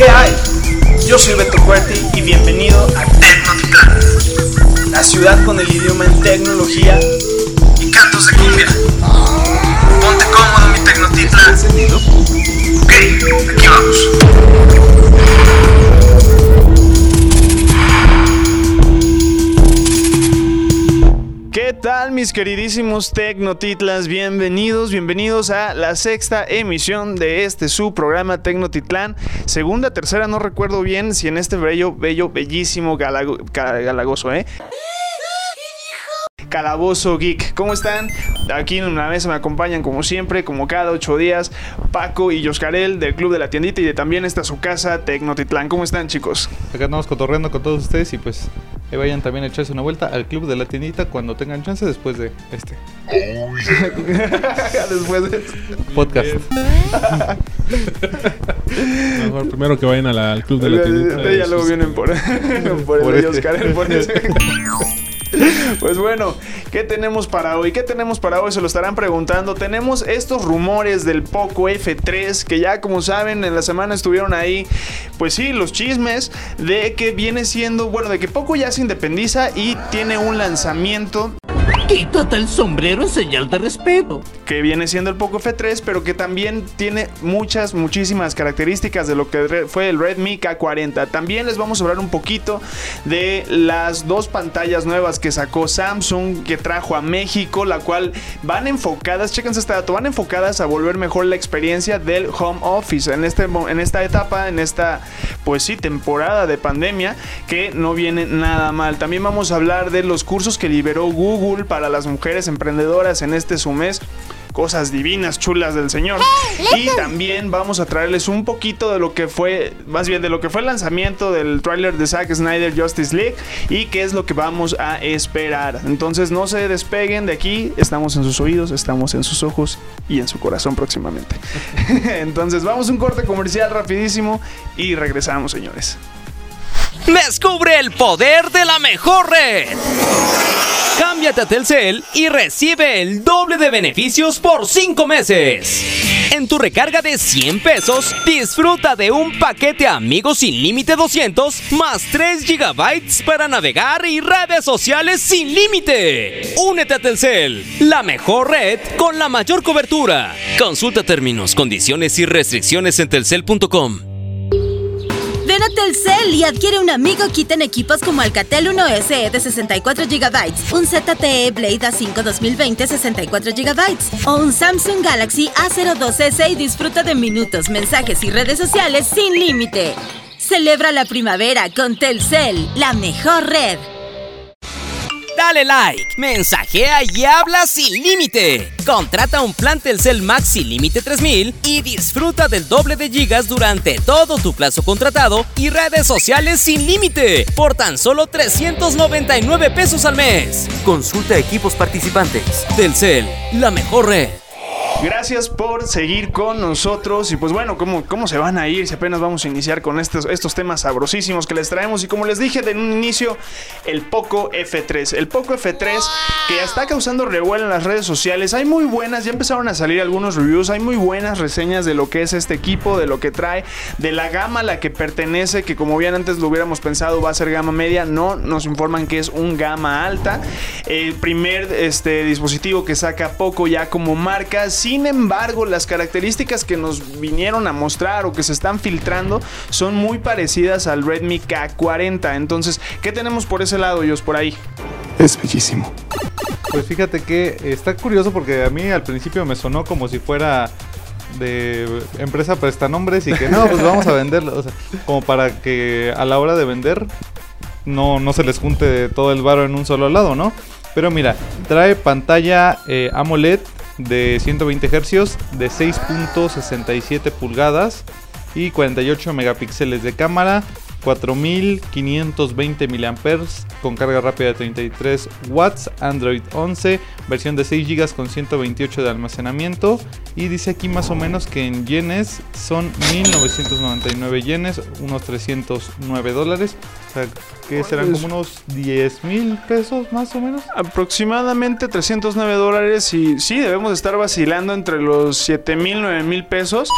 ¿Qué hay? Yo soy Beto Cuerti y bienvenido a Tecnotitlán, la ciudad con el idioma en tecnología y cantos de cumbia. Ponte cómodo, mi Tecnotitlán. Ok, aquí vamos. Mis queridísimos Tecnotitlas? Bienvenidos, bienvenidos a la sexta emisión de este su programa Tecnotitlán. Segunda, tercera, no recuerdo bien si en este bello, bello, bellísimo galago- galagoso, ¿eh? Calabozo Geek. ¿Cómo están? Aquí en una mesa me acompañan como siempre, como cada ocho días, Paco y Yoscarel del Club de la Tiendita y de también está su casa Tecnotitlán. ¿Cómo están chicos? Acá andamos cotorreando con todos ustedes y pues vayan también a echarse una vuelta al club de la tiendita cuando tengan chance después de este Después de... podcast. Mejor primero que vayan a la- al club de la tiendita. Ya luego vienen por, por, Por el este. Oscar, por ese. Pues bueno, ¿qué tenemos para hoy? ¿Qué tenemos para hoy? Se lo estarán preguntando. Tenemos estos rumores del Poco F3 que ya como saben en la semana estuvieron ahí, pues sí, los chismes de que viene siendo, bueno, de que Poco ya se independiza y tiene un lanzamiento Quítate el sombrero en señal de respeto. que viene siendo el Poco F3, pero que también tiene muchas, muchísimas características de lo que fue el Redmi K40. También les vamos a hablar un poquito de las dos pantallas nuevas que sacó Samsung, que trajo a México, la cual van enfocadas, chéquense este dato, van enfocadas a volver mejor la experiencia del home office en, este, en esta etapa, en esta, pues sí, temporada de pandemia, que no viene nada mal. También vamos a hablar de los cursos que liberó Google para las mujeres emprendedoras en este su mes. Cosas divinas, chulas del señor. Y también vamos a traerles un poquito de lo que fue, más bien de lo que fue el lanzamiento del tráiler de Zack Snyder Justice League y qué es lo que vamos a esperar. Entonces no se despeguen de aquí, estamos en sus oídos, estamos en sus ojos y en su corazón próximamente. Entonces vamos a un corte comercial rapidísimo y regresamos, señores. Descubre el poder de la mejor red. Cámbiate a Telcel y recibe el doble de beneficios por 5 meses. En tu recarga de 100 pesos, disfruta de un paquete Amigos sin límite 200 más 3 gigabytes para navegar y redes sociales sin límite. Únete a Telcel, la mejor red con la mayor cobertura. Consulta términos, condiciones y restricciones en telcel.com. Ven a Telcel y adquiere un amigo kit en equipos como Alcatel 1 SE de 64 GB, un ZTE Blade A5 2020 64 GB o un Samsung Galaxy A02S y disfruta de minutos, mensajes y redes sociales sin límite. Celebra la primavera con Telcel, la mejor red. Dale like, mensajea y habla sin límite. Contrata un plan Telcel Max sin límite 3000 y disfruta del doble de gigas durante todo tu plazo contratado y redes sociales sin límite por tan solo 399 pesos al mes. Consulta equipos participantes. Telcel, la mejor red. Gracias por seguir con nosotros. Y pues bueno, ¿cómo, cómo se van a ir? Si apenas vamos a iniciar con estos, estos temas sabrosísimos que les traemos. Y como les dije de un inicio, el Poco F3. El Poco F3 que está causando revuelo en las redes sociales. Hay muy buenas, ya empezaron a salir algunos reviews. Hay muy buenas reseñas de lo que es este equipo, de lo que trae, de la gama a la que pertenece. Que como bien antes lo hubiéramos pensado, va a ser gama media. No, nos informan que es un gama alta. El primer este, dispositivo que saca Poco ya como marca. Sin embargo, las características que nos vinieron a mostrar o que se están filtrando son muy parecidas al Redmi K40. Entonces, ¿qué tenemos por ese lado, ellos por ahí? Es bellísimo. Pues fíjate que está curioso porque a mí al principio me sonó como si fuera de empresa prestanombres y que no, pues vamos a venderlo. O sea, como para que a la hora de vender no, no se les junte todo el varo en un solo lado, ¿no? Pero mira, trae pantalla eh, AMOLED de 120 Hz de 6.67 pulgadas y 48 megapíxeles de cámara, 4520 mAh con carga rápida de 33 watts, Android 11, versión de 6 GB con 128 de almacenamiento y dice aquí más o menos que en yenes son 1999 yenes, unos 309 dólares. O sea, que serán como unos 10 mil pesos más o menos. Aproximadamente 309 dólares y sí, debemos estar vacilando entre los 7 mil, 9 mil pesos.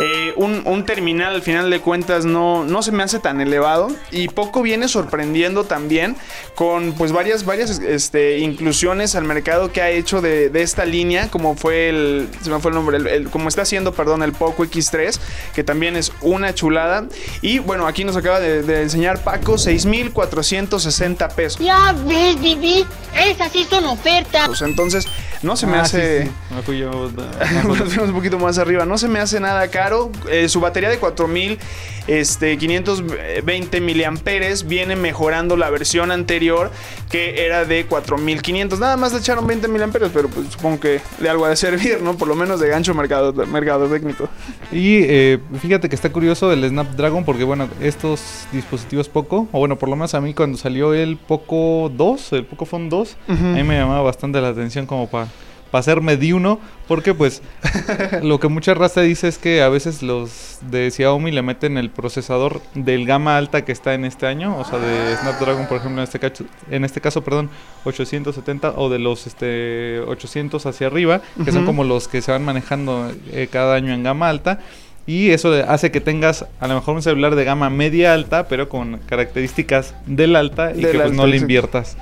Eh, un, un terminal al final de cuentas no, no se me hace tan elevado y poco viene sorprendiendo también con pues varias, varias este, inclusiones al mercado que ha hecho de, de esta línea, como fue el, se me fue el nombre, el, el- como está haciendo, perdón, el Poco X3, que también es una chulada. Y bueno, aquí nos acaba de, de enseñar Paco, 6,460 pesos. Ya ves, Vivi, esas sí son ofertas. Entonces, no se me Ah, hace... sí, sí. Nos un poquito más arriba. No se me hace nada caro. Eh, su batería de 4000, este, 520 miliamperes viene mejorando la versión anterior que era de 4500. Nada más le echaron 20 miliamperes, pero pues, supongo que de algo ha de servir, ¿no? Por lo menos de gancho mercado, mercado técnico. Y eh, fíjate que está curioso el Snapdragon porque bueno, estos dispositivos Poco, o bueno, por lo menos a mí cuando salió el Poco 2, el Poco Phone 2, a mí me llamaba bastante la atención como para hacerme de uno, porque pues lo que mucha raza dice es que a veces los de Xiaomi le meten el procesador del gama alta que está en este año, o sea, de Snapdragon, por ejemplo, en este caso, en este caso, perdón, 870 o de los este 800 hacia arriba, que son como los que se van manejando eh, cada año en gama alta. Y eso hace que tengas a lo mejor un celular de gama media alta, pero con características del alta y Del que pues, no le inviertas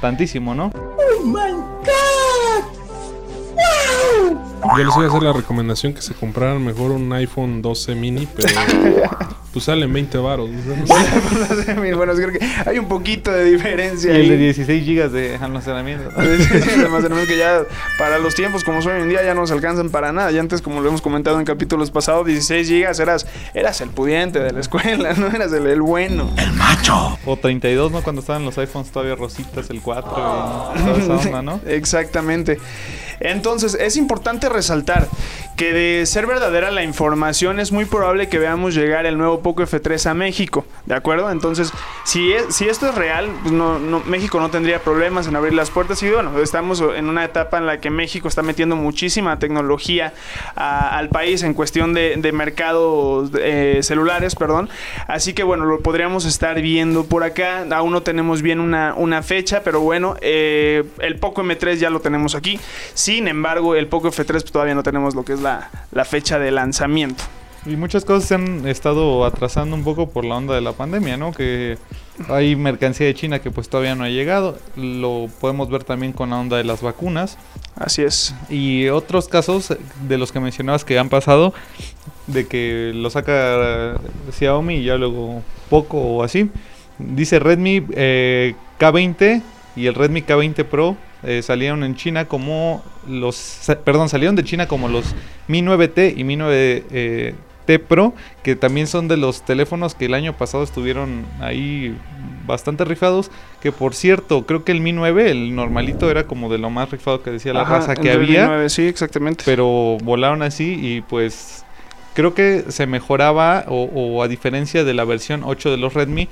tantísimo, ¿no? Yo les voy a hacer la recomendación que se compraran mejor un iPhone 12 mini, pero pues salen 20 varos. bueno, creo que hay un poquito de diferencia. Y el de ahí. 16 GB de almacenamiento. El almacenamiento que ya para los tiempos como son hoy en día ya no se alcanzan para nada. Ya antes, como lo hemos comentado en capítulos pasados, 16 gigas eras, eras el pudiente de la escuela, no eras el, el bueno. O 32, ¿no? Cuando estaban los iPhones todavía rositas, el 4 y toda esa onda, ¿no? Exactamente. Entonces, es importante resaltar que de ser verdadera la información es muy probable que veamos llegar el nuevo Poco F3 a México, ¿de acuerdo? Entonces, si, si esto es real, pues México no tendría problemas en abrir las puertas y bueno, estamos en una etapa en la que México está metiendo muchísima tecnología al país en cuestión de, de mercados eh, celulares, perdón. Así que bueno, lo podríamos estar viendo por acá. Aún no tenemos bien una, una fecha, pero bueno, eh, el Poco M3 ya lo tenemos aquí. Sin embargo, el Poco F3 pues, todavía no tenemos lo que es la, la fecha de lanzamiento. Y muchas cosas se han estado atrasando un poco por la onda de la pandemia, ¿no? Que hay mercancía de China que pues todavía no ha llegado. Lo podemos ver también con la onda de las vacunas. Así es. Y otros casos de los que mencionabas que han pasado, de que lo saca Xiaomi y ya luego poco o así. Dice Redmi eh, K20 y el Redmi K20 Pro eh, salieron en China como los, perdón, salieron de China como los Mi 9T y Mi 9T Pro, que también son de los teléfonos que el año pasado estuvieron ahí bastante rifados. Que por cierto, creo que el Mi 9, el normalito, era como de lo más rifado que decía la Ajá, raza que el había 9, sí, exactamente. pero volaron así y pues creo que se mejoraba o, o a diferencia de la versión 8 de los Redmi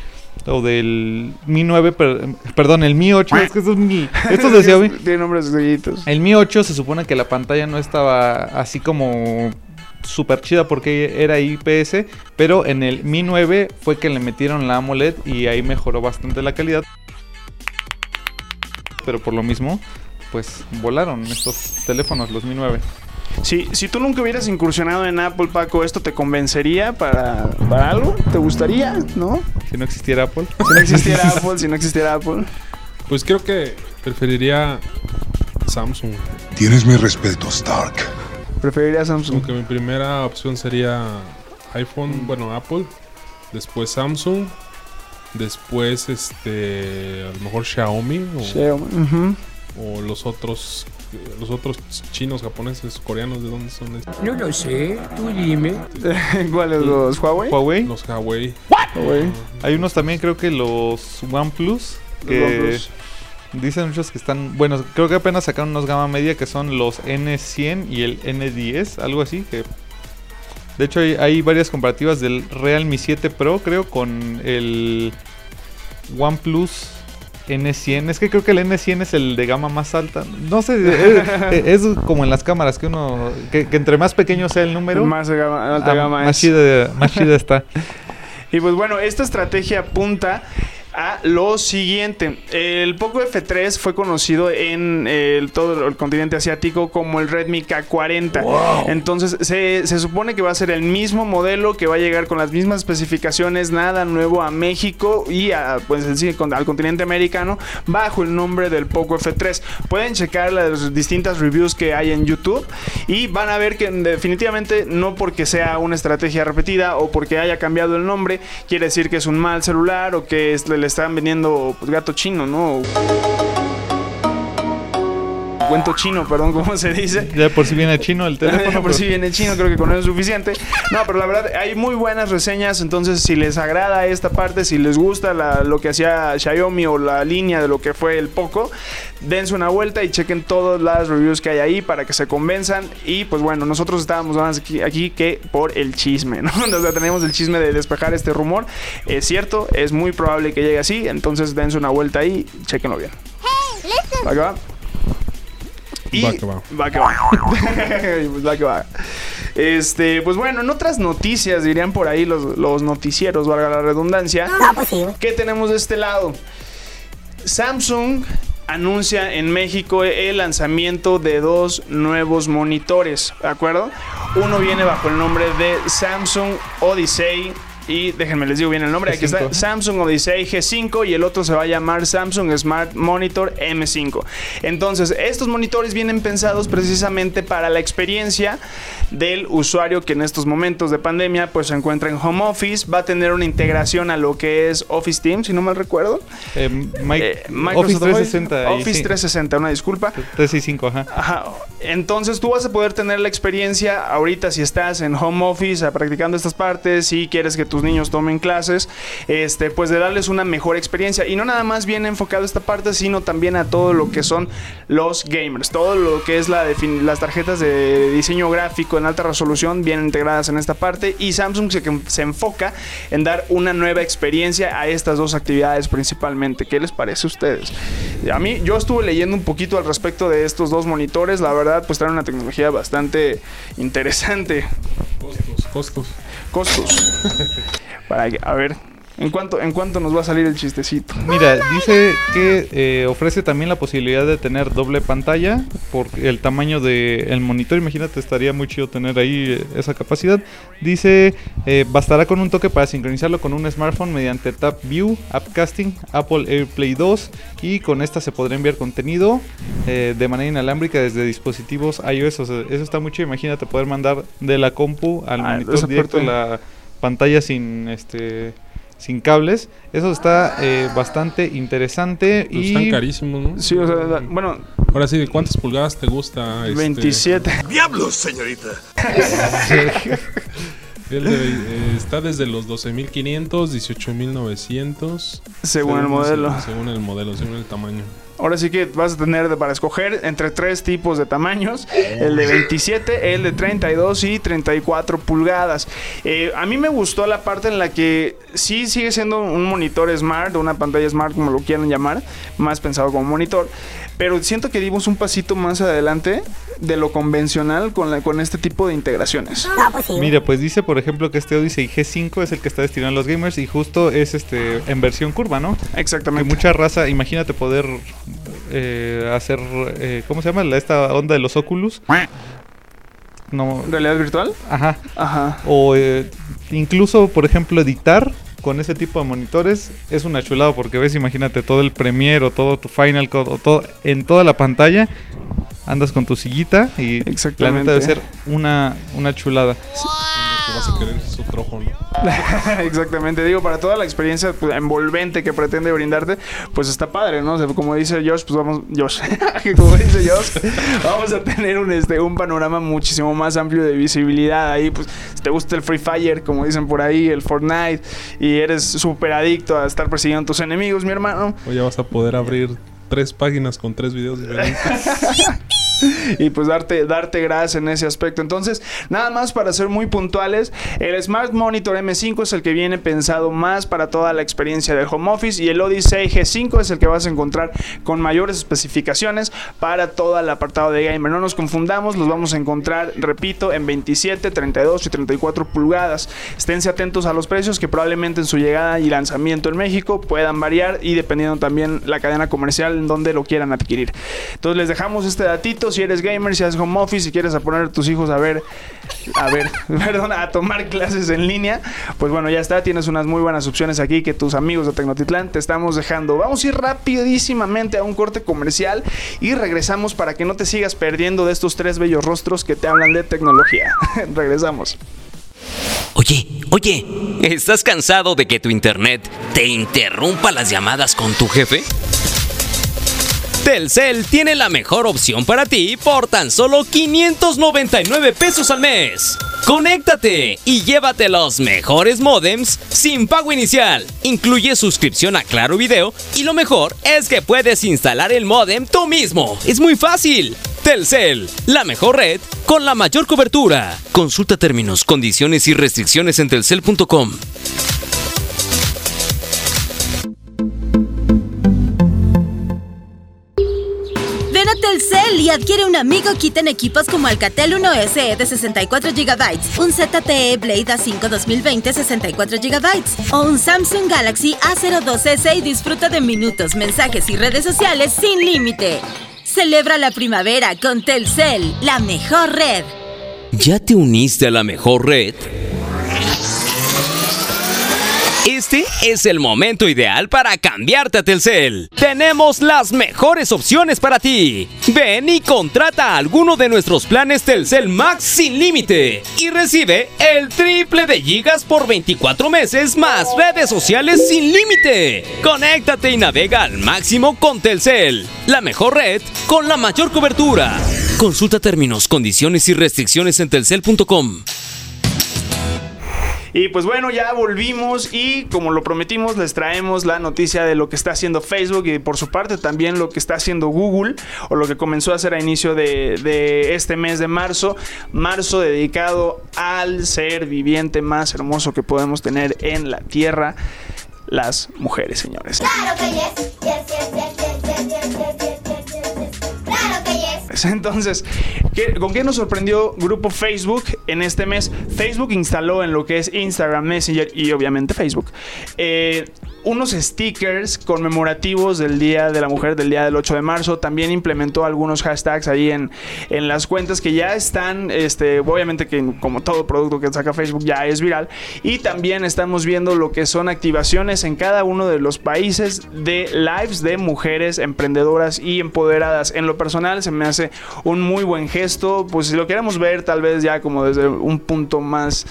o del Mi 9, per- perdón, el Mi 8, es que estos, Mi- estos de Xiaomi, Tiene nombres sellitos. el Mi 8 se supone que la pantalla no estaba así como súper chida porque era IPS, pero en el Mi 9 fue que le metieron la AMOLED y ahí mejoró bastante la calidad. Pero por lo mismo, pues volaron estos teléfonos, los Mi 9. Si, si tú nunca hubieras incursionado en Apple, Paco, ¿esto te convencería para, para algo? ¿Te gustaría? ¿No? Si no existiera Apple. Si no existiera Apple, si no existiera Apple. Pues creo que preferiría Samsung. Tienes mi respeto, Stark. Preferiría Samsung. Aunque mi primera opción sería iPhone, bueno, Apple. Después Samsung. Después, este, a lo mejor Xiaomi o, Xiaomi, ujú. O los otros, los otros chinos, japoneses, coreanos, ¿de dónde son? estos? No lo sé, tú dime. ¿Cuáles? ¿Los Huawei? Huawei. Los Huawei. Huawei. Hay unos también, creo que los OnePlus. Que Los OnePlus. dicen muchos que están. Bueno, creo que apenas sacaron unos gama media que son los N100 y el N10, algo así. que De hecho, hay, hay varias comparativas del Realme 7 Pro, creo, con el OnePlus N100. Es que creo que el N100 es el de gama más alta. No sé, es, es como en las cámaras, que uno. Que, que entre más pequeño sea el número. Más gama- alta ah, gama más es. chida, más chida está. Y pues bueno, esta estrategia apunta a lo siguiente. El Poco F3 fue conocido en el, todo el continente asiático como el Redmi K40. Entonces se, se supone que va a ser el mismo modelo que va a llegar con las mismas especificaciones, nada nuevo a México y a, pues, sí, al continente americano bajo el nombre del Poco F3. Pueden checar las distintas reviews que hay en YouTube y van a ver que definitivamente no porque sea una estrategia repetida o porque haya cambiado el nombre quiere decir que es un mal celular o que es- le están vendiendo pues, gato chino, ¿no? Cuento chino, perdón, ¿cómo se dice? Ya por si viene chino el teléfono. por pero- si viene chino, creo que con eso es suficiente. No, pero la verdad, hay muy buenas reseñas. Entonces, si les agrada esta parte, si les gusta la- lo que hacía Xiaomi o la línea de lo que fue el Poco, dense una vuelta y chequen todas las reviews que hay ahí para que se convenzan. Y pues bueno, nosotros estábamos más aquí, aquí que por el chisme, ¿no? O sea, tenemos el chisme de despejar este rumor. Es cierto, es muy probable que llegue así. Entonces, dense una vuelta ahí y chequenlo bien. ¿Va que va? Y Va que va. Va que va. Pues va que va. Este, pues bueno, en otras noticias, dirían por ahí los, los noticieros, valga la redundancia. ¿Qué tenemos de este lado? Samsung anuncia en México el lanzamiento de dos nuevos monitores, ¿de acuerdo? Uno viene bajo el nombre de Samsung Odyssey y déjenme les digo bien el nombre, aquí está G5. Samsung Odyssey G5 y el otro se va a llamar Samsung Smart Monitor M5. Entonces, estos monitores vienen pensados precisamente para la experiencia del usuario que en estos momentos de pandemia pues se encuentra en home office, va a tener una integración a lo que es Office Teams, si no mal recuerdo. Eh, Eh, Office Microsoft 360. ahí, Office sí. 360, una disculpa. 365, ajá. Ajá. Entonces tú vas a poder tener la experiencia ahorita si estás en home office ah, practicando estas partes, si quieres que tus niños tomen clases, este, pues de darles una mejor experiencia. Y no nada más viene enfocado a esta parte, sino también a todo lo que son los gamers. Todo lo que es la las tarjetas de diseño gráfico en alta resolución vienen integradas en esta parte. Y Samsung se, se enfoca en dar una nueva experiencia a estas dos actividades principalmente. ¿Qué les parece a ustedes? A mí, yo estuve leyendo un poquito al respecto de estos dos monitores. La verdad, pues traen una tecnología bastante interesante. Costos, costos. Costos. Para a ver, ¿en cuánto, ¿en cuánto nos va a salir el chistecito? Mira, dice que eh, ofrece también la posibilidad de tener doble pantalla por el tamaño del monitor. Imagínate, estaría muy chido tener ahí eh, esa capacidad. Dice, eh, bastará con un toque para sincronizarlo con un smartphone mediante Tap View, Appcasting, Apple AirPlay 2 y con esta se podrá enviar contenido eh, de manera inalámbrica desde dispositivos iOS. O sea, eso está muy chido. Imagínate poder mandar de la compu al Ah, monitor directo la pantalla sin este sin cables. Eso está eh, bastante interesante Pero y están carísimos, ¿no? Sí, o sea, da- bueno, Ahora sí, ¿de cuántas pulgadas te gusta? este? 27. ¡Diablos, señorita! El de- eh, está desde los 12.500, 18.900. Según el modelo. Según el modelo, según el tamaño. Ahora sí que vas a tener para escoger entre tres tipos de tamaños: el de 27, el de 32 y 34 pulgadas. Eh, a mí me gustó la parte en la que sí sigue siendo un monitor smart, una pantalla smart, como lo quieran llamar, más pensado como monitor. Pero siento que dimos un pasito más adelante de lo convencional con, la, con este tipo de integraciones. mira, pues dice por ejemplo que este Odyssey G5 es el que está destinado a los gamers y justo es este en versión curva, ¿no? Que Exactamente. mucha raza, imagínate poder eh, hacer eh, ¿cómo se llama? La- esta onda de los Oculus. No, ¿Realidad virtual? ajá. Ajá. O eh, incluso, por ejemplo, editar con ese tipo de monitores es una chulada porque ves, imagínate todo el Premiere o todo tu Final Cut o todo en toda la pantalla. Andas con tu sillita y la Exactamente. neta debe ser una, una chulada. Que vas a querer es otro ojo, ¿no? Exactamente, digo, para toda la experiencia pues, envolvente que pretende brindarte, pues está padre, ¿no? O sea, como dice Josh, pues vamos, Josh, como dice Josh, vamos a tener un, este, un panorama muchísimo más amplio de visibilidad ahí, pues si te gusta el Free Fire, como dicen por ahí, el Fortnite, y eres súper adicto a estar persiguiendo a tus enemigos, mi hermano, O ya vas a poder abrir tres páginas con tres videos diferentes. y pues darte, darte gracias en ese aspecto. Entonces, nada más para ser muy puntuales, el Smart Monitor M5 es el que viene pensado más para toda la experiencia del home office y el Odyssey G5 es el que vas a encontrar con mayores especificaciones para todo el apartado de gamer. No nos confundamos, los vamos a encontrar, repito, en 27, 32 y 34 pulgadas. Esténse atentos a los precios que probablemente en su llegada y lanzamiento en México puedan variar y dependiendo también la cadena comercial en donde lo quieran adquirir. Entonces les dejamos este datito, si eres gamer, si haces home office, si quieres a poner a tus hijos a ver, a ver, perdón, a tomar clases en línea, pues bueno, ya está, tienes unas muy buenas opciones aquí que tus amigos de Tecnotitlán te estamos dejando. Vamos a ir rapidísimamente a un corte comercial y regresamos para que no te sigas perdiendo de estos tres bellos rostros que te hablan de tecnología. regresamos. Oye, oye, ¿estás cansado de que tu internet te interrumpa las llamadas con tu jefe? Telcel tiene la mejor opción para ti por tan solo 599 pesos al mes. Conéctate y llévate los mejores modems sin pago inicial. Incluye suscripción a Claro Video y lo mejor es que puedes instalar el modem tú mismo. Es muy fácil. Telcel, la mejor red con la mayor cobertura. Consulta términos, condiciones y restricciones en telcel.com. Telcel y adquiere un amigo kit en equipos como Alcatel 1 SE de 64 GB, un ZTE Blade A5 2020 64 GB o un Samsung Galaxy A02S y disfruta de minutos, mensajes y redes sociales sin límite. Celebra la primavera con Telcel, la mejor red. ¿Ya te uniste a la mejor red? Este es el momento ideal para cambiarte a Telcel. Tenemos las mejores opciones para ti. Ven y contrata alguno de nuestros planes Telcel Max sin límite y recibe el triple de gigas por 24 meses más redes sociales sin límite. Conéctate y navega al máximo con Telcel, la mejor red con la mayor cobertura. Consulta términos, condiciones y restricciones en telcel.com. Y pues bueno, ya volvimos y como lo prometimos, les traemos la noticia de lo que está haciendo Facebook y por su parte también lo que está haciendo Google o lo que comenzó a hacer a inicio de, de este mes de marzo. Marzo dedicado al ser viviente más hermoso que podemos tener en la Tierra, las mujeres, señores. Claro que yes, yes, yes, Entonces, ¿qué- ¿con qué nos sorprendió Grupo Facebook en este mes? Facebook instaló en lo que es Instagram Messenger y obviamente Facebook eh, unos stickers conmemorativos del Día de la Mujer, del Día del 8 de marzo. También implementó algunos hashtags ahí en, en las cuentas que ya están, este, obviamente que como todo producto que saca Facebook ya es viral. Y también estamos viendo lo que son activaciones en cada uno de los países de lives de mujeres emprendedoras y empoderadas. En lo personal se me hace un muy buen gesto, pues si lo queremos ver tal vez ya como desde un punto más,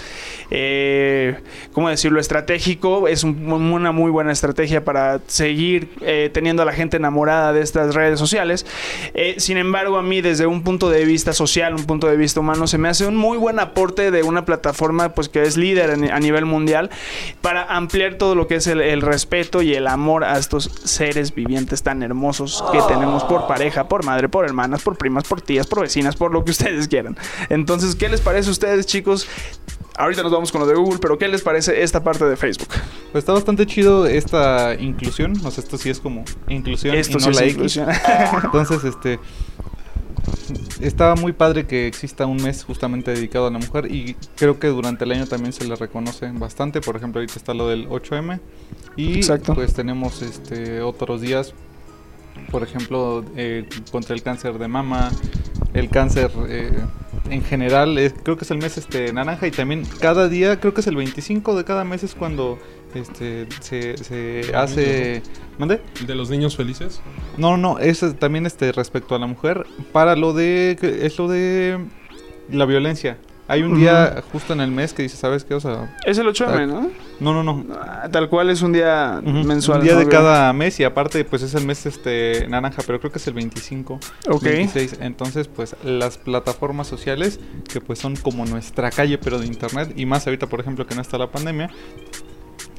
eh, ¿cómo decirlo?, estratégico, es un- una muy buena estrategia para seguir eh, teniendo a la gente enamorada de estas redes sociales. Eh, sin embargo, a mí desde un punto de vista social, un punto de vista humano, se me hace un muy buen aporte de una plataforma pues que es líder a nivel mundial para ampliar todo lo que es el, el respeto y el amor a estos seres vivientes tan hermosos que tenemos por pareja, por madre, por hermanas, por primas, por tías, por vecinas, por lo que ustedes quieran. Entonces, ¿qué les parece a ustedes, chicos? Ahorita nos vamos con lo de Google, pero ¿qué les parece esta parte de Facebook? Pues está bastante chido esta inclusión. O sea, esto sí es como inclusión Esto y no sí es la X. inclusión. Entonces, este. Está muy padre que exista un mes justamente dedicado a la mujer y creo que durante el año también se le reconoce bastante. Por ejemplo, ahorita está lo del 8M y Exacto. pues tenemos este otros días, por ejemplo, eh, contra el cáncer de mama, el cáncer eh, en general, es- creo que es el mes este naranja y también cada día, creo que es el 25 de cada mes es cuando este se, se hace... ¿Mande? ¿El de los niños felices? No, no, es eh, también este respecto a la mujer. Para lo de. Es lo de la violencia. Hay un día justo en el mes que dice, ¿sabes qué? O sea. Es el 8M, ah, ¿no? No, no, no. Ah, Tal cual es un día Ujú, mensual. Un día ¿no? de cada mes y aparte, pues es el mes este naranja, pero creo que es el 25. Ok. 26. Entonces, pues las plataformas sociales, que pues son como nuestra calle, pero de internet, y más ahorita, por ejemplo, que no está la pandemia,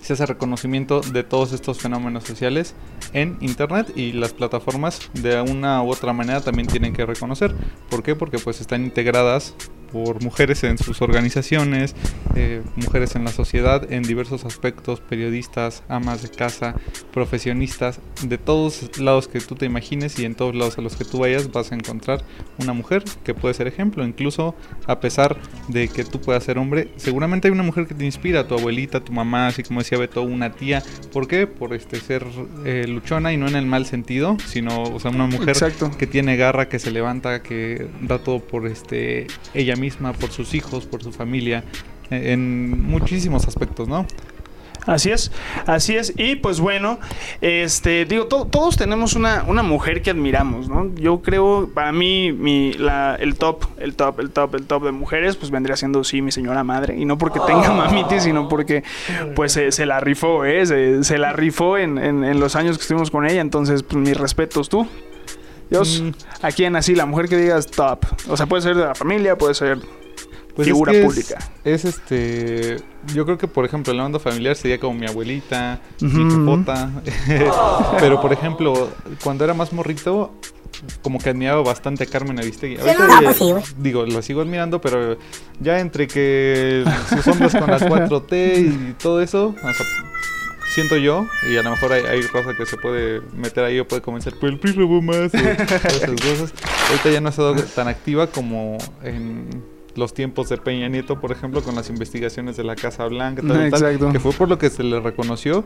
se hace reconocimiento de todos estos fenómenos sociales en Internet y las plataformas de una u otra manera también tienen que reconocer. ¿Por qué? Porque pues están integradas por mujeres en sus organizaciones, eh, mujeres en la sociedad en diversos aspectos, periodistas, amas de casa, profesionistas, de todos lados que tú te imagines y en todos lados a los que tú vayas vas a encontrar una mujer que puede ser ejemplo, incluso a pesar de que tú puedas ser hombre, seguramente hay una mujer que te inspira, tu abuelita, tu mamá, así como decía Beto, una tía, ¿por qué? Por este ser eh, luchona y no en el mal sentido, sino o sea, una mujer que tiene garra, que se levanta, que da todo por este ella misma, por sus hijos, por su familia, eh, en muchísimos aspectos, ¿no? Así es, así es. Y pues bueno, este, digo, todos tenemos una, una, mujer que admiramos, ¿no? Yo creo, para mí, mi, la, el top, el top, el top, el top de mujeres, pues vendría siendo, sí, mi señora madre. Y no porque tenga mamitis, sino porque, pues, se, la rifó, ¿eh? Se, la rifó en, en, los años que estuvimos con ella. Entonces, pues, mis respetos, tú. Dios, mm. ¿a quién así? La mujer que digas top. O sea, puede ser de la familia, puede ser pues figura pública. Es, este. Yo creo que, por ejemplo, el mando familiar sería como mi abuelita, mi jefota. Pero, por ejemplo, cuando era más morrito, como que admiraba bastante a Carmen Aristegui. digo, la sigo admirando, pero ya entre que sus hombres con las 4T y todo eso, siento yo, y a lo mejor hay, hay raza que se puede meter ahí o puede comenzar, pero el PRI robó más, esas cosas. Ahorita ya no ha estado tan activa como en los tiempos de Peña Nieto, por ejemplo, con las investigaciones de la Casa Blanca, tal, que fue por lo que se le reconoció.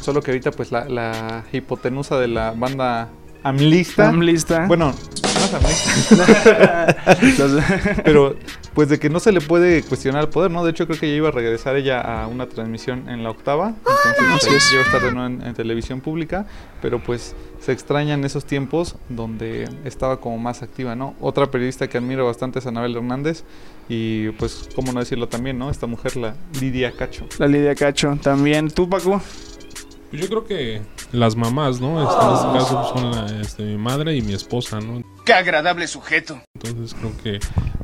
Solo que ahorita, pues, la, la hipotenusa de la banda Amlista. Amlista. Bueno, Pero pues de que no se le puede cuestionar el poder, ¿no? De hecho creo que ya iba a regresar ella a una transmisión en la octava, entonces iba a estar de nuevo en, televisión pública, pero pues se extrañan esos tiempos donde estaba como más activa, ¿no? Otra periodista que admiro bastante es Anabel Hernández y pues cómo no decirlo también, ¿no? Esta mujer, la Lidia Cacho. La Lidia Cacho, también. ¿Tú, Paco? Pues yo creo que las mamás, ¿no? Este, en este caso son la, este, mi madre y mi esposa, ¿no? Qué agradable sujeto. Entonces creo que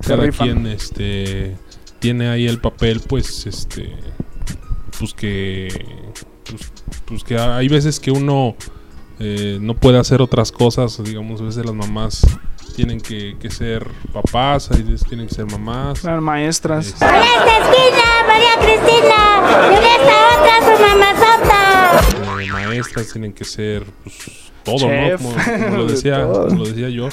cada quien este tiene ahí el papel, pues este pues que pues, pues que hay veces que uno eh, no puede hacer otras cosas, digamos, a veces las mamás tienen que, que ser papás, hay veces tienen que ser mamás. Las maestras. Esquina, María Cristina! ¡En esta otra su mamazota! Maestras tienen que ser pues, todo, ¿no? Como, lo decía, como lo decía yo.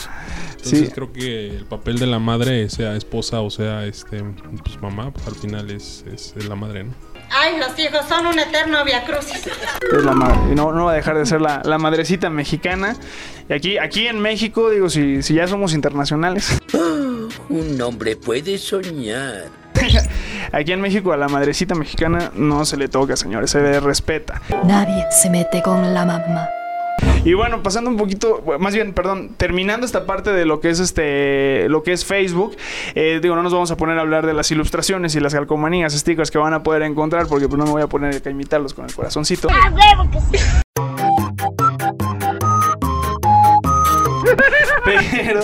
Entonces creo que el papel de la madre, sea esposa o sea este pues mamá, pues al final es, es, la madre, ¿no? Ay, los hijos son un eterno viacrucis. Es la madre. Y no, no va a dejar de ser la, la, madrecita mexicana. Y aquí, aquí en México, digo, si, si ya somos internacionales. un hombre puede soñar. Aquí en México a la madrecita mexicana no se le toca, señores, se le respeta. Nadie se mete con la mamá. Y bueno, pasando un poquito, más bien, perdón, terminando esta parte de lo que es este, lo que es Facebook, eh, digo, no nos vamos a poner a hablar de las ilustraciones y las calcomanías, stickers que van a poder encontrar, porque pues no me voy a poner a imitarlos con el corazoncito. Pero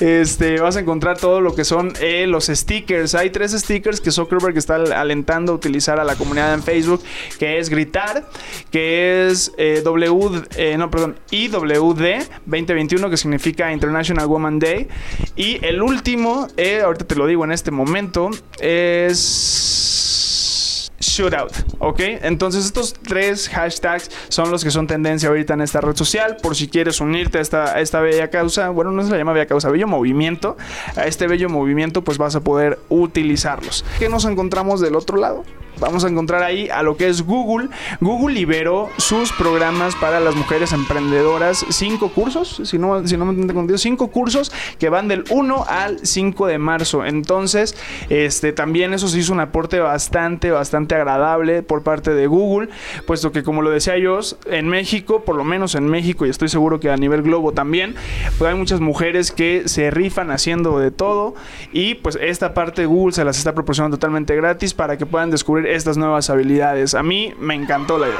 este, vas a encontrar todo lo que son eh, los stickers. Hay tres stickers que Zuckerberg está alentando a utilizar a la comunidad en Facebook, que es gritar, que es eh, W, eh, no, perdón, IWD 2021, que significa International Woman Day. Y el último, ahorita te lo digo en este momento, es shootout, ¿ok? Entonces estos tres hashtags son los que son tendencia ahorita en esta red social. Por si quieres unirte a esta, bella causa, bueno, no se la llama bella causa, bello movimiento. A este bello movimiento pues vas a poder utilizarlos. ¿Qué nos encontramos del otro lado? Vamos a encontrar ahí a lo que es Google. Google liberó sus programas para las mujeres emprendedoras, cinco cursos, si no, si no me entiendo, cinco cursos que van del 1 al 5 de marzo. Entonces, este también eso se hizo un aporte bastante, bastante agradable por parte de Google, puesto que como lo decía yo, en México, por lo menos en México, y estoy seguro que a nivel globo también, pues hay muchas mujeres que se rifan haciendo de todo y pues esta parte de Google se las está proporcionando totalmente gratis para que puedan descubrir estas nuevas habilidades. A mí me encantó la idea.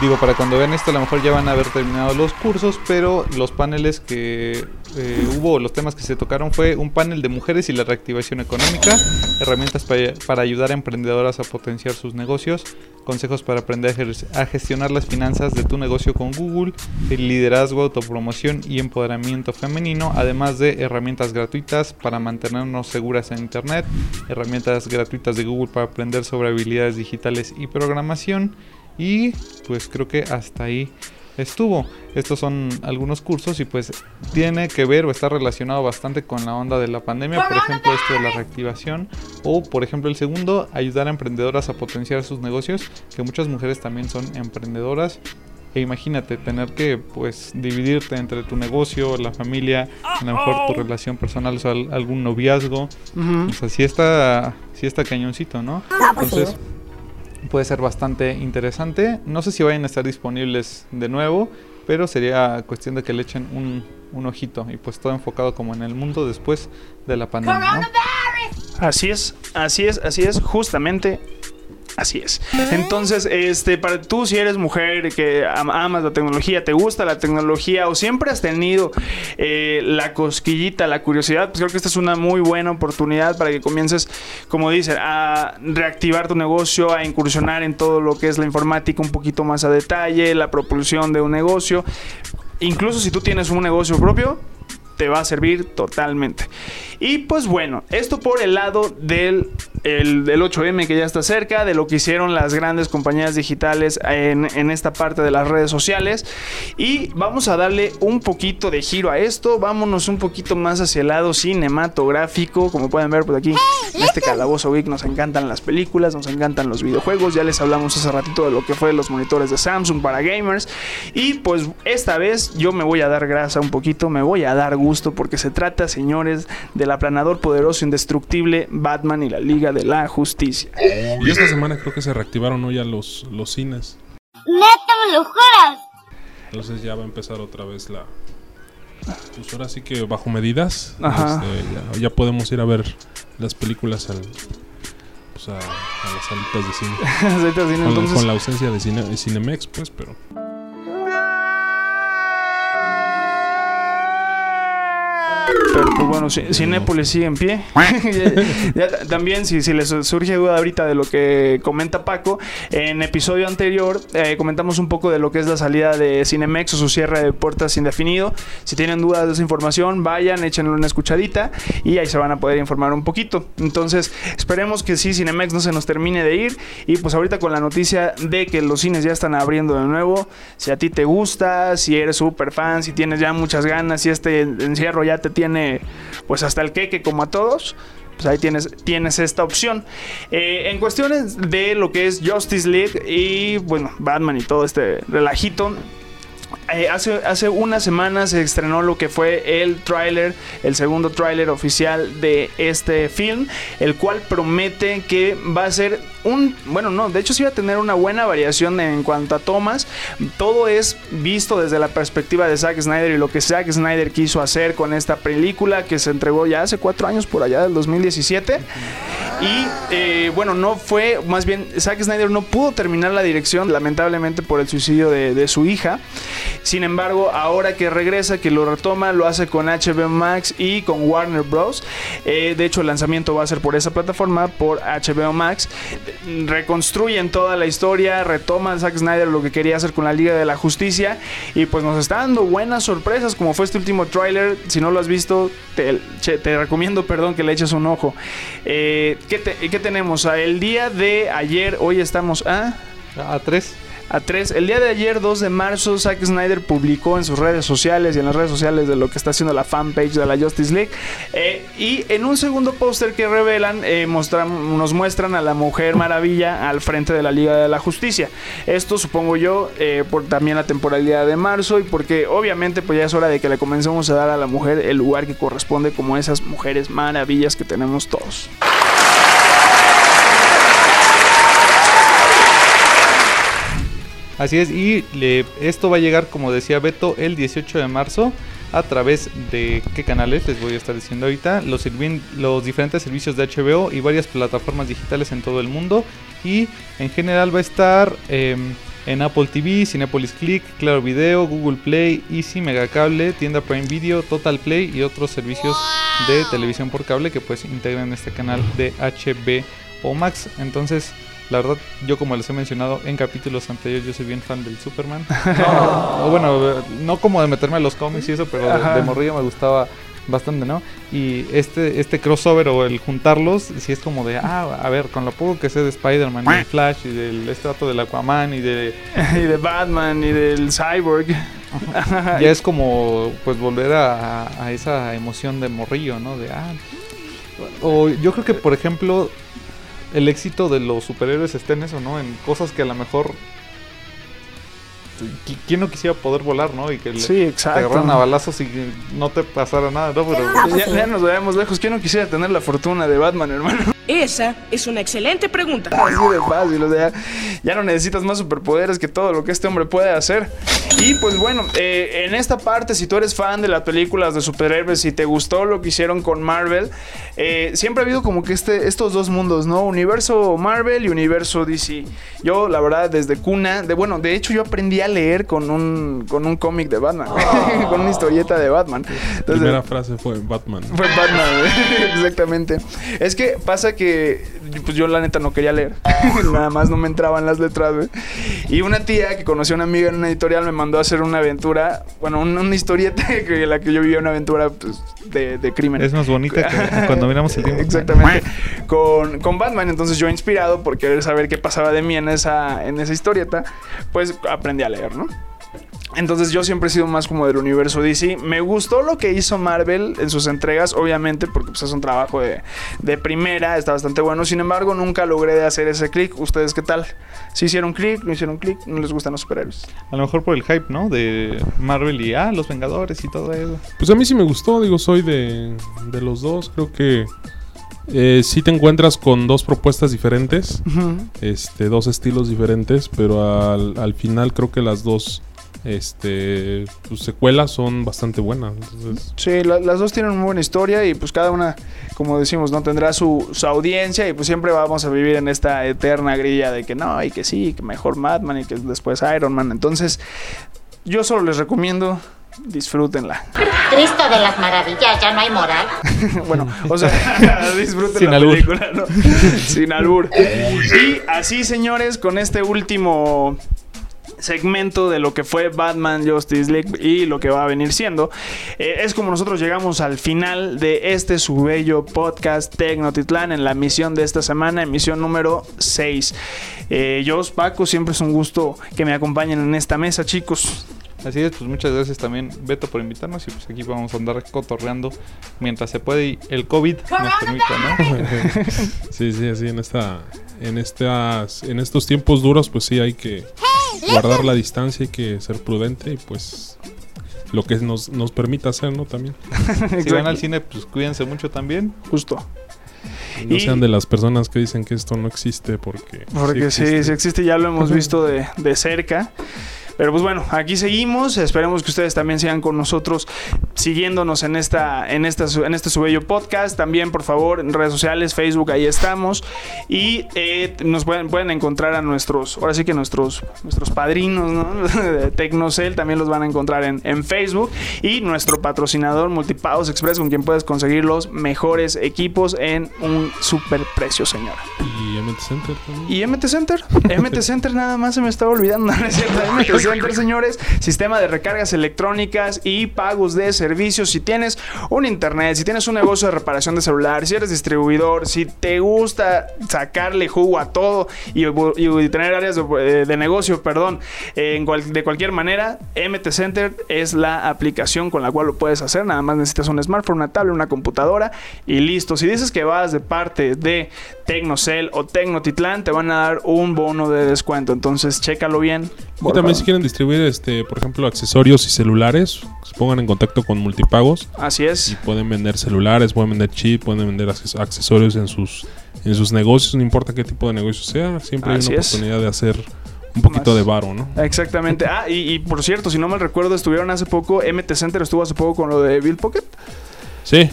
digo, para cuando vean esto a lo mejor ya van a haber terminado los cursos, pero los paneles que eh, hubo, los temas que se tocaron fue un panel de mujeres y la reactivación económica, herramientas para, para ayudar a emprendedoras a potenciar sus negocios, consejos para aprender a gestionar las finanzas de tu negocio con Google, el liderazgo, autopromoción y empoderamiento femenino, además de herramientas gratuitas para mantenernos seguras en Internet, herramientas gratuitas de Google para aprender sobre habilidades digitales y programación. Y pues creo que hasta ahí estuvo. Estos son algunos cursos y pues tiene que ver o está relacionado bastante con la onda de la pandemia, por ejemplo esto de la reactivación o por ejemplo el segundo, ayudar a emprendedoras a potenciar sus negocios, que muchas mujeres también son emprendedoras. E imagínate tener que pues dividirte entre tu negocio, la familia, a lo mejor tu relación personal, o sea, algún noviazgo. O sea, sí está, sí está cañoncito, ¿no? Entonces, puede ser bastante interesante. No sé si vayan a estar disponibles de nuevo, pero sería cuestión de que le echen un, un ojito y pues todo enfocado como en el mundo después de la pandemia. ¿no? Así es, así es, así es, justamente Así es. Entonces, este, para tú si eres mujer que amas la tecnología, te gusta la tecnología o siempre has tenido eh, la cosquillita, la curiosidad, pues creo que esta es una muy buena oportunidad para que comiences, como dice, a reactivar tu negocio, a incursionar en todo lo que es la informática un poquito más a detalle, la propulsión de un negocio. Incluso si tú tienes un negocio propio, te va a servir totalmente. Y pues bueno, esto por el lado del, el, 8M que ya está cerca, de lo que hicieron las grandes compañías digitales en, en, esta parte de las redes sociales. Y vamos a darle un poquito de giro a esto, vámonos un poquito más hacia el lado cinematográfico. Como pueden ver, pues aquí en este calabozo geek nos encantan las películas, nos encantan los videojuegos. Ya les hablamos hace ratito de lo que fue los monitores de Samsung para gamers. Y pues esta vez yo me voy a dar grasa un poquito, me voy a dar gusto porque se trata, señores, del aplanador poderoso indestructible Batman y la Liga de la Justicia. Y esta semana creo que se reactivaron hoy ya los, los cines. ¡Neta, me lo juras! Entonces ya va a empezar otra vez la... Pues ahora sí que bajo medidas. Ajá. Este, ya, ya, podemos ir a ver las películas al, pues a, a, las salitas de cine. de cine con, entonces... con, la ausencia de, cine, de Cinemex, pues, pero... Pero pues bueno, Cinépolis sigue en pie. ya, ya, también, si, si, les surge duda ahorita de lo que comenta Paco, en episodio anterior eh, comentamos un poco de lo que es la salida de Cinemex o su cierre de puertas indefinido. Si tienen dudas de esa información, vayan, échenle una escuchadita y ahí se van a poder informar un poquito. Entonces, esperemos que sí, Cinemex no se nos termine de ir. Y pues ahorita con la noticia de que los cines ya están abriendo de nuevo, si a ti te gusta, si eres súper fan, si tienes ya muchas ganas, si este encierro ya te tiene pues hasta el queque como a todos. Pues ahí tienes, tienes esta opción. Eh, en cuestiones de lo que es Justice League y bueno, Batman y todo este relajito. Eh, hace, hace unas semanas se estrenó lo que fue el tráiler, el segundo tráiler oficial de este film, el cual promete que va a ser un, bueno, no, de hecho sí va a tener una buena variación en cuanto a tomas. Todo es visto desde la perspectiva de Zack Snyder y lo que Zack Snyder quiso hacer con esta película que se entregó ya hace cuatro años por allá del 2017. Y eh, bueno, no fue, más bien Zack Snyder no pudo terminar la dirección, lamentablemente por el suicidio de, su hija. Sin embargo, ahora que regresa, que lo retoma, lo hace con HBO Max y con Warner Bros. Eh, de hecho, el lanzamiento va a ser por esa plataforma, por HBO Max. Reconstruyen toda la historia, retoman Zack Snyder lo que quería hacer con la Liga de la Justicia y pues nos está dando buenas sorpresas, como fue este último tráiler. Si no lo has visto, te, te, recomiendo, perdón, que le eches un ojo. Eh, ¿qué, te, ¿qué, tenemos? El día de ayer, hoy estamos a... A 3 a 3. El día de ayer, 2 de marzo, Zack Snyder publicó en sus redes sociales y en las redes sociales de lo que está haciendo la fanpage de la Justice League. Eh, y en un segundo póster que revelan, eh, mostran, nos muestran a la Mujer Maravilla al frente de la Liga de la Justicia. Esto supongo yo eh, por también la temporalidad de marzo y porque obviamente pues ya es hora de que le comencemos a dar a la mujer el lugar que corresponde como esas mujeres maravillas que tenemos todos. Así es, y le, esto va a llegar, como decía Beto, el 18 de marzo a través de qué canales les voy a estar diciendo ahorita, los, los diferentes servicios de HBO y varias plataformas digitales en todo el mundo. Y en general va a estar eh, en Apple TV, Cinepolis Click, Claro Video, Google Play, Easy, Megacable, Tienda Prime Video, Total Play y otros servicios de televisión por cable que pues integran este canal de HBO Max. Entonces, la verdad, yo como les he mencionado en capítulos anteriores, yo soy bien fan del Superman. No, bueno, no como de meterme a los cómics y eso, pero de, de morrillo me gustaba bastante, ¿no? Y este, este crossover o el juntarlos, si es como de, ah, a ver, con lo poco que sé de Spider-Man y de Flash y del este dato del Aquaman y de... y de Batman y del Cyborg. ya es como, pues, volver a, a, esa emoción de morrillo, ¿no? De, ah... O yo creo que, por ejemplo, el éxito de los superhéroes está en eso, ¿no? En cosas que a lo mejor ¿Quién no quisiera poder volar, no? Y que sí, exacto. te agarran a balazos y no te pasara nada, ¿no? Pero... Ya, ya nos vayamos lejos. ¿Quién no quisiera tener la fortuna de Batman, hermano? Esa es una excelente pregunta. Así de fácil, o sea, ya no necesitas más superpoderes que todo lo que este hombre puede hacer. Y pues bueno, eh, en esta parte, si tú eres fan de las películas de superhéroes y te gustó lo que hicieron con Marvel, eh, siempre ha habido como que este, estos dos mundos, ¿no? Universo Marvel y universo DC. Yo, la verdad, desde cuna, de bueno, de hecho yo aprendí a leer con un, con un cómic de Batman, con una historieta de Batman. La primera frase fue Batman. Fue Batman, exactamente. Es que pasa que pues yo la neta no quería leer. Nada más no me entraban las letras, güey. Y una tía que conoció a una amiga en una editorial me mandó a hacer una aventura, bueno, una, una historieta que la que yo vivía una aventura pues, de, de, crimen. Es más bonita que cuando miramos el tiempo. Exactamente. Con, con, Batman. Entonces yo inspirado por querer saber qué pasaba de mí en esa, en esa historieta, pues aprendí a leer, ¿no? Entonces yo siempre he sido más como del universo DC. Me gustó lo que hizo Marvel en sus entregas, obviamente, porque pues, es un trabajo de, de, primera, está bastante bueno. Sin embargo, nunca logré hacer ese clic. ¿Ustedes qué tal? ¿Si hicieron clic? ¿No hicieron clic? ¿No les gustan los superhéroes? A lo mejor por el hype, ¿no? De Marvel y ah, los Vengadores y todo eso. Pues a mí sí me gustó, digo, soy de, de los dos. Creo que eh, sí te encuentras con dos propuestas diferentes, uh -huh. este, dos estilos diferentes, pero al, al final creo que las dos este sus secuelas son bastante buenas. Entonces... Sí, la, las dos tienen una buena historia y pues cada una, como decimos, no tendrá su, su, audiencia y pues siempre vamos a vivir en esta eterna grilla de que no, y que sí, que mejor Batman y que después Iron Man. Entonces, yo solo les recomiendo disfrútenla. Cristo de las maravillas, ya no hay moral. bueno, o sea, disfruten Sin la albur. película, ¿no? Sin albur. Y así, señores, con este último segmento de lo que fue Batman Justice League y lo que va a venir siendo. Eh, es como nosotros llegamos al final de este su bello podcast Tecnotitlán en la misión de esta semana, emisión número 6. Eh, yo, Paco, siempre es un gusto que me acompañen en esta mesa, chicos. Así es, pues muchas gracias también Beto por invitarnos y pues aquí vamos a andar cotorreando mientras se puede y el COVID nos permita, ¿no? sí, sí, así en esta en estas en estos tiempos duros pues sí hay que guardar la distancia, hay que ser prudente y pues lo que nos, nos permita hacer, ¿no? También. si van al cine, pues cuídense mucho también. Justo. Y no y, sean de las personas que dicen que esto no existe porque... Porque sí existe, sí, sí existe ya lo hemos visto de, de cerca. Pero pues bueno, aquí seguimos. Esperemos que ustedes también sigan con nosotros siguiéndonos en esta en esta en este su bello podcast. También, por favor, en redes sociales, Facebook, ahí estamos. Y eh, nos pueden, pueden encontrar a nuestros, ahora sí que nuestros nuestros padrinos, ¿no? de Tecnocel también los van a encontrar en, en Facebook. Y nuestro patrocinador Multipagos Express, con quien puedes conseguir los mejores equipos en un super precio, señora. MT Center también. Y MT Center. MT Center nada más se me estaba olvidando. ¿no es cierto? MT Center, señores, sistema de recargas electrónicas y pagos de servicios. Si tienes un internet, si tienes un negocio de reparación de celular, si eres distribuidor, si te gusta sacarle jugo a todo y, y tener áreas de, de, negocio, perdón, en cual, de cualquier manera, MT Center es la aplicación con la cual lo puedes hacer. Nada más necesitas un smartphone, una tablet, una computadora y listo. Si dices que vas de parte de Tecnocel o Tecnotitlán, te van a dar un bono de descuento. Entonces, chécalo bien. Y también si quieren distribuir, este, por ejemplo, accesorios y celulares, se pongan en contacto con Multipagos. Así es. Y pueden vender celulares, pueden vender chip, pueden vender accesorios en sus, en sus negocios, no importa qué tipo de negocio sea, siempre Así hay una es. oportunidad de hacer un poquito Más. de varo, ¿no? Exactamente. Ah, y, y, por cierto, si no me recuerdo, estuvieron hace poco, MT Center estuvo hace poco con lo de Bill Pocket. Sí.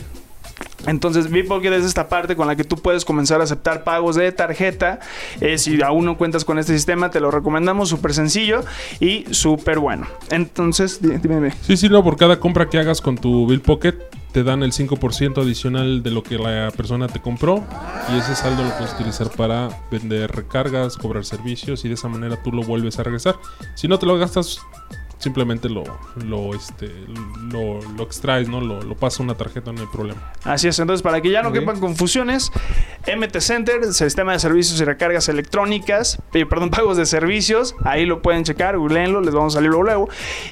Entonces, Bitpocket es esta parte con la que tú puedes comenzar a aceptar pagos de tarjeta. Eh, si aún no cuentas con este sistema, te lo recomendamos, súper sencillo y súper bueno. Entonces, dime, dime. Sí, sí, no, por cada compra que hagas con tu Bill Pocket, te dan el 5% adicional de lo que la persona te compró y ese saldo lo puedes utilizar para vender recargas, cobrar servicios y de esa manera tú lo vuelves a regresar. Si no te lo gastas, simplemente lo, lo, este, lo, lo extraes, ¿no? Lo, lo pasa una tarjeta, no hay problema. Así es, entonces para que ya no quepan confusiones, MT Center, sistema de servicios y recargas electrónicas, eh, perdón, pagos de servicios, ahí lo pueden checar, googleenlo, les vamos a salir luego, luego.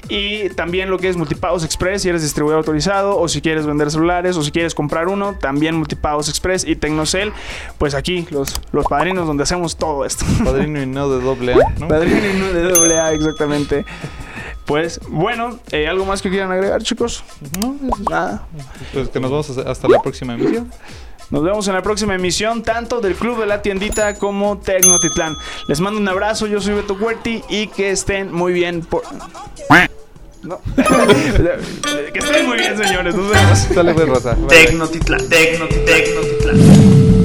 Y también lo que es Multipagos Express, si eres distribuidor autorizado, o si quieres vender celulares, o si quieres comprar uno, también Multipagos Express y Tecnocel, pues aquí los, los padrinos donde hacemos todo esto. Padrino y no de doble A, ¿no? Padrino y no de doble A, exactamente. Pues bueno, eh, ¿algo más que quieran agregar, chicos? No, nada. Pues que nos vemos hasta la próxima emisión. Nos vemos en la próxima emisión, tanto del Club de la Tiendita como Tecnotitlán. Les mando un abrazo, yo soy Beto Cuerti y que estén muy bien. Por... No. que estén muy bien, señores. Nos vemos. Sale, pues, Rosa. Tecnotitlán, Tecnotitlán.